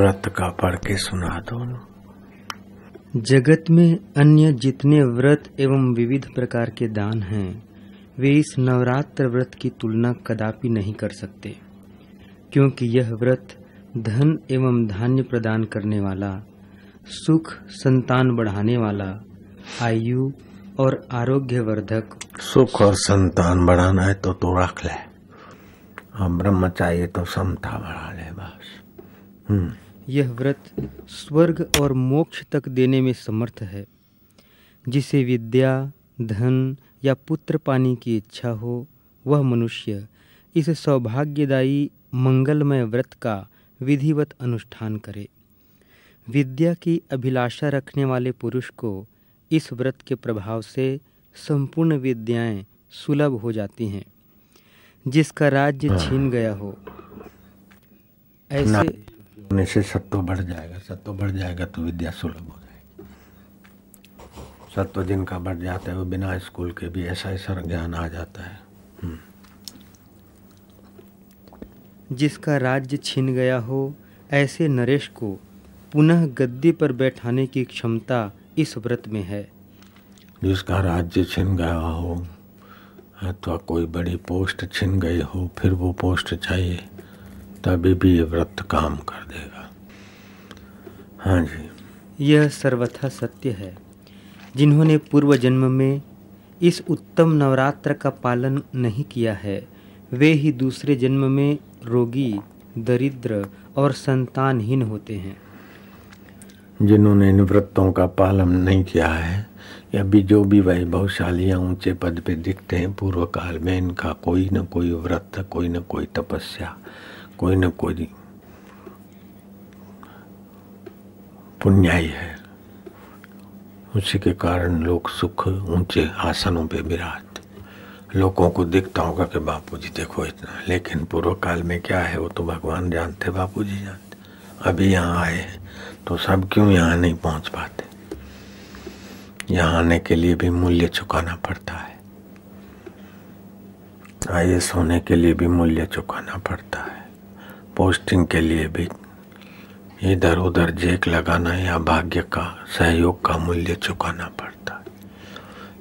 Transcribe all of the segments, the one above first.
व्रत का पढ़ के सुना दो जगत में अन्य जितने व्रत एवं विविध प्रकार के दान हैं वे इस नवरात्र व्रत की तुलना कदापि नहीं कर सकते क्योंकि यह व्रत धन एवं धान्य प्रदान करने वाला सुख संतान बढ़ाने वाला आयु और आरोग्य वर्धक सुख और संतान बढ़ाना है तो तो रख ले। और ब्रह्म चाहिए तो समता बढ़ा ले बस। हम्म। यह व्रत स्वर्ग और मोक्ष तक देने में समर्थ है। जिसे विद्या, धन या पुत्र पाने की इच्छा हो, वह मनुष्य इस सौभाग्यदायी मंगलमय व्रत का विधिवत अनुष्ठान करे। विद्या की अभिलाषा रखने वाले पुरुष को इस व्रत के प्रभाव से संपूर्ण विद्याएँ सुलभ हो जाती हैं, जिसका राज्य छीन गया हो। ऐसे होने से सत्व बढ़ जाएगा सत्व बढ़ जाएगा तो विद्या सुलभ हो जाएगी। सत्व जिनका बढ़ जाता है वो बिना स्कूल के भी ऐसा ऐसा ज्ञान आ जाता है। हम्म। जिसका राज्य छीन गया हो ऐसे नरेश को पुनः गद्दी पर बैठाने की क्षमता इस व्रत में है। जिसका राज्य छिन गया हो अथवा कोई बड़ी पोस्ट छिन गई हो फिर वो पोस्ट चाहिए। तभी भी ये व्रत काम कर देगा। हाँ जी। यह सर्वथा सत्य है। जिन्होंने पूर्व जन्म में इस उत्तम नवरात्र का पालन नहीं किया है वे ही दूसरे जन्म में रोगी दरिद्र और संतानहीन होते हैं। जिन्होंने इन व्रतों का पालन नहीं किया है या भी जो भी वैभवशाली या ऊँचे पद पे दिखते हैं पूर्व काल में इनका कोई न कोई व्रत कोई न कोई तपस्या कोई न कोई पुण्याई है। उसी के कारण लोग सुख, ऊँचे आसनों पे विराजते लोगों को दिखता होगा कि बापू जी देखो इतना, लेकिन पूर्व काल में क्या है वो तो भगवान जानते बापू जी जानते। अभी यहाँ आए हैं तो सब क्यों यहाँ नहीं पहुँच पाते? यहाँ आने के लिए भी मूल्य चुकाना पड़ता है। आई सोने के लिए भी मूल्य चुकाना पड़ता है। पोस्टिंग के लिए भी। इधर उधर जेक लगाना या भाग्य का, सहयोग का मूल्य चुकाना पड़ता। है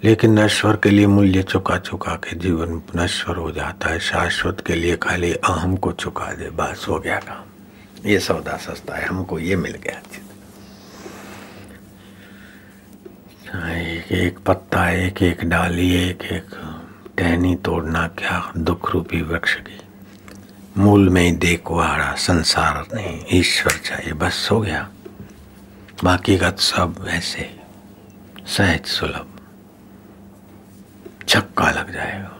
लेकिन नश्वर के लिए मूल्य चुका चुका के जीवन नश्वर हो जाता है। शाश्वत के लिए खाली अहम को चुका दे, बस हो गया काम। ये सौदा सस्ता है, हमको ये मिल गया। एक एक पत्ता, एक एक डाली, एक एक टहनी तोड़ना, क्या दुख रूपी वृक्ष की। मूल में देखवाड़ा संसार नहीं, ईश्वर चाहिए, बस हो गया। बाकी का तो सब ऐसे सहज सुलभ। छक्का लग जाएगा।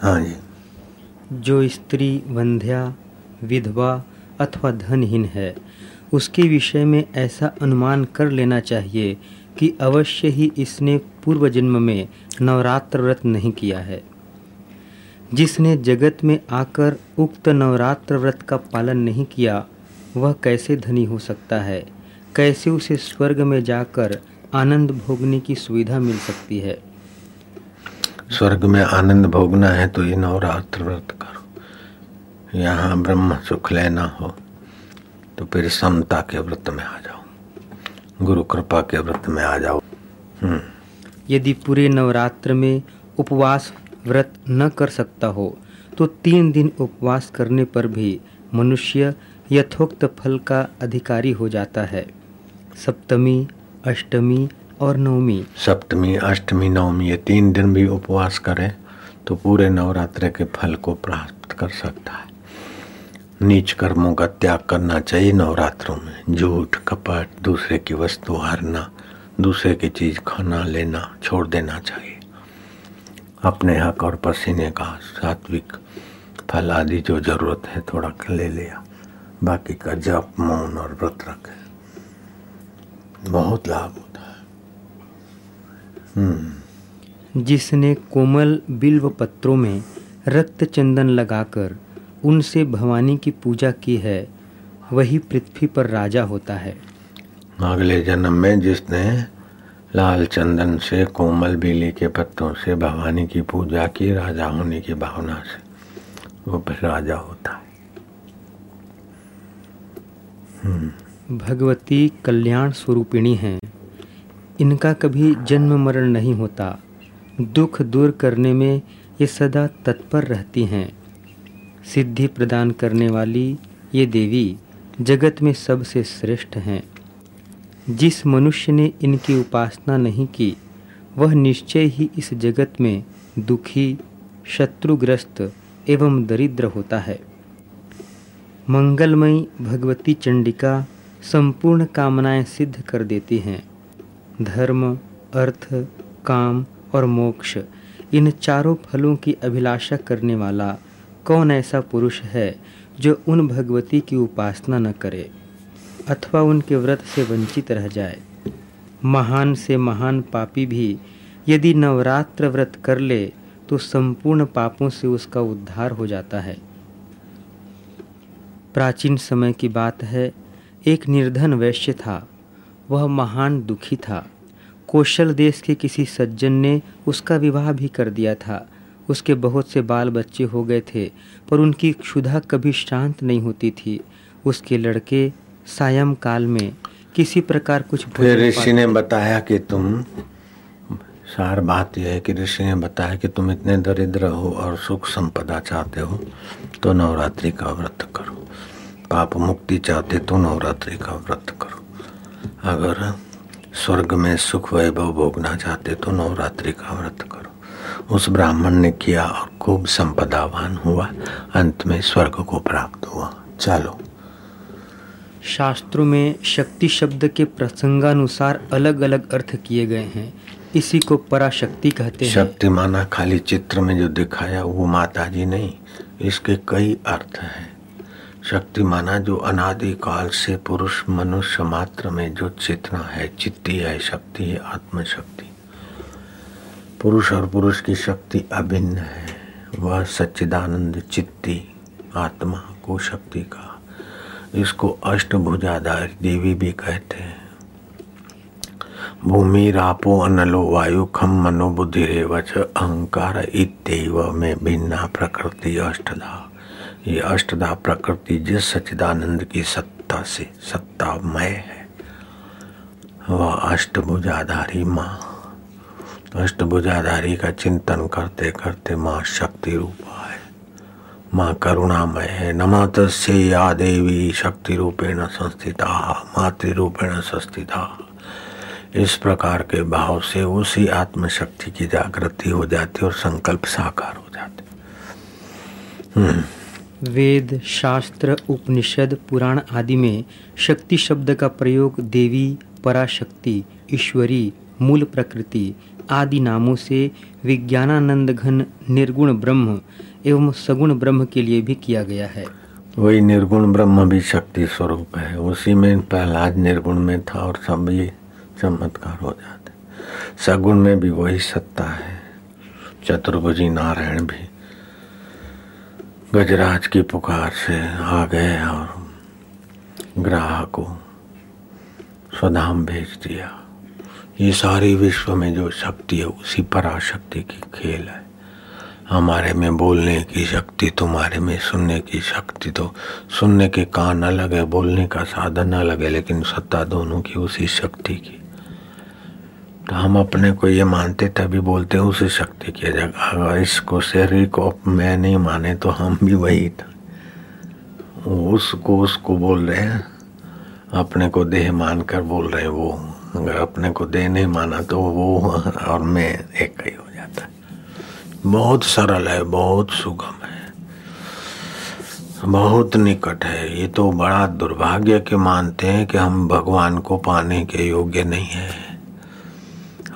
हाँ जी। जो स्त्री वंध्या विधवा अथवा धनहीन है, उसके विषय में ऐसा अनुमान कर लेना चाहिए कि अवश्य ही इसने पूर्व जन्म में नवरात्र व्रत नहीं किया है। जिसने जगत में आकर उक्त नवरात्र व्रत का पालन नहीं किया वह कैसे धनी हो सकता है? कैसे उसे स्वर्ग में जाकर आनंद भोगने की सुविधा मिल सकती है? स्वर्ग में आनंद भोगना है तो ये नवरात्र व्रत करो। यहाँ ब्रह्म सुख लेना हो तो फिर समता के व्रत में आ जाओ। गुरु कृपा के व्रत में आ जाओ। हम्म। यदि पूरे नवरात्र में उपवास व्रत न कर सकता हो तो तीन दिन उपवास करने पर भी मनुष्य यथोक्त फल का अधिकारी हो जाता है। सप्तमी, अष्टमी और नवमी। सप्तमी, अष्टमी, नवमी, ये तीन दिन भी उपवास करे तो पूरे नवरात्र के फल को प्राप्त कर सकता है। नीच कर्मों का त्याग करना चाहिए नवरात्रों में। झूठ, कपट, दूसरे की वस्तु हारना, दूसरे की चीज़ खाना, लेना, छोड़ देना चाहिए। अपने हक और पसीने का सात्विक फल आदि जो ज़रूरत है थोड़ा ले लिया। बाकी का जप मौन और व्रत रखे। बहुत लाभ होता है। हम्म। जिसने कोमल बिल्व पत्रों में रक्त चंदन लगाकर उनसे भवानी की पूजा की है वही पृथ्वी पर राजा होता है। अगले जन्म में जिसने लाल चंदन से, कोमल बेली के पत्तों से, भवानी की पूजा की, राजा होने की भावना से। वो फिर राजा होता है। भगवती कल्याण स्वरूपिणी हैं। इनका कभी जन्म मरण नहीं होता। दुख दूर करने में ये सदा तत्पर रहती हैं। सिद्धि प्रदान करने वाली ये देवी जगत में सबसे श्रेष्ठ हैं। जिस मनुष्य ने इनकी उपासना नहीं की, वह निश्चय ही इस जगत में दुखी, शत्रुग्रस्त एवं दरिद्र होता है। मंगलमयी भगवती चंडिका संपूर्ण कामनाएँ सिद्ध कर देती हैं। धर्म, अर्थ, काम और मोक्ष, इन चारों फलों की अभिलाषा करने वाला कौन ऐसा पुरुष है जो उन भगवती की उपासना न करे? अथवा उनके व्रत से वंचित रह जाए। महान से महान पापी भी यदि नवरात्र व्रत कर ले तो संपूर्ण पापों से उसका उद्धार हो जाता है। प्राचीन समय की बात है, एक निर्धन वैश्य था, वह महान दुखी था। कौशल देश के किसी सज्जन ने उसका विवाह भी कर दिया था। उसके बहुत से बाल बच्चे हो गए थे, पर उनकी क्षुधा कभी शांत नहीं होती थी। उसके लड़के सायं काल में किसी प्रकार कुछ फिर ऋषि ने बताया कि तुम सार बात यह है कि ऋषि ने बताया कि तुम इतने दरिद्र हो और सुख संपदा चाहते हो तो नवरात्रि का व्रत करो। पाप मुक्ति चाहते तो नवरात्रि का व्रत करो। अगर स्वर्ग में सुख वैभव भोगना चाहते तो नवरात्रि का व्रत करो। उस ब्राह्मण ने किया और खूब संपदावान हुआ। अंत में स्वर्ग को प्राप्त हुआ। चलो। शास्त्रों में शक्ति शब्द के प्रसंगानुसार अलग अलग अर्थ किए गए हैं। इसी को पराशक्ति कहते हैं। शक्ति माना खाली चित्र में जो दिखाया, वो माता जी नहीं, इसके कई अर्थ हैं। शक्ति माना जो अनादि काल से पुरुष, मनुष्य मात्र में जो चेतना है, चित्ती है, शक्ति है, आत्मशक्ति। पुरुष और पुरुष की शक्ति अभिन्न है। वह सच्चिदानंद चित्ती, आत्मा को शक्ति का इसको अष्टभुजाधार देवी भी कहते हैं। भूमि रापो अनलो वायु खम मनो बुद्धि रेवच अहंकार इतव में भिन्ना प्रकृति अष्टधा ये अष्टधा प्रकृति जिस सच्चिदानंद की सत्ता से सत्तामय है, वह अष्टभुजाधारी माँ। अष्टभुजाधारी का चिंतन करते करते माँ शक्ति रूपा माँ करुणामय है नम तस्य या देवी शक्ति रूपेण संस्थिता, मातृरूपेण संस्थिता इस प्रकार के भाव से उसी आत्मशक्ति की जागृति हो जाती और संकल्प साकार हो जाते हम्म। वेद, शास्त्र, उपनिषद, पुराण आदि में शक्ति शब्द का प्रयोग देवी, पराशक्ति, ईश्वरी, मूल प्रकृति आदि नामों से विज्ञानानंद घन निर्गुण ब्रह्म एवं सगुण ब्रह्म के लिए भी किया गया है। वही निर्गुण ब्रह्म भी शक्ति स्वरूप है। उसी में प्रहलाद निर्गुण में था और सब ये चमत्कार हो जाते। सगुण में भी वही सत्ता है। चतुर्भुजी नारायण भी गजराज की पुकार से आ गए और ग्राह को स्वधाम भेज दिया। ये सारी विश्व में जो शक्ति है, उसी पराशक्ति की खेल है। हमारे में बोलने की शक्ति, तुम्हारे में सुनने की शक्ति तो सुनने के कान अलग है बोलने का साधन अलग है लेकिन सत्ता दोनों की उसी शक्ति की। तो हम अपने को ये मानते, तभी बोलते हैं उसी शक्ति की जगह। अगर इसको शरीर को मैं नहीं माने तो हम भी वही था। उसको उसको बोल रहे हैं। अपने को देह मानकर बोल रहे हैं वो। अगर अपने को देह नहीं माना तो वो और मैं एक ही बहुत सरल है बहुत सुगम है बहुत निकट है ये तो बड़ा दुर्भाग्य के मानते हैं कि हम भगवान को पाने के योग्य नहीं है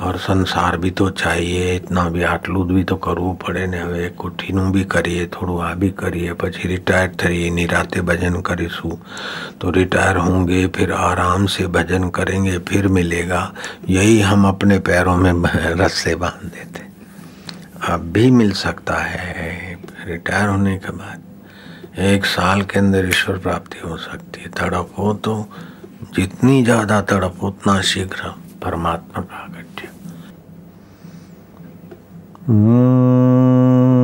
और संसार भी तो चाहिए इतना भी आटलू भी तो કરવું પડે ને હવે કોઠીનું બી કરીએ થોડું આ બી કરીએ પછી रिटायर થઈએ निराते भजन કરીશું तो रिटायर होंगे फिर आराम से भजन करेंगे फिर मिलेगा यही हम अपने पैरों में रस्से बांध देते अब भी मिल सकता है रिटायर होने के बाद एक साल के अंदर ईश्वर प्राप्ति हो सकती है तड़प हो तो जितनी ज़्यादा तड़प उतना शीघ्र परमात्मा प्रागट्य Mm.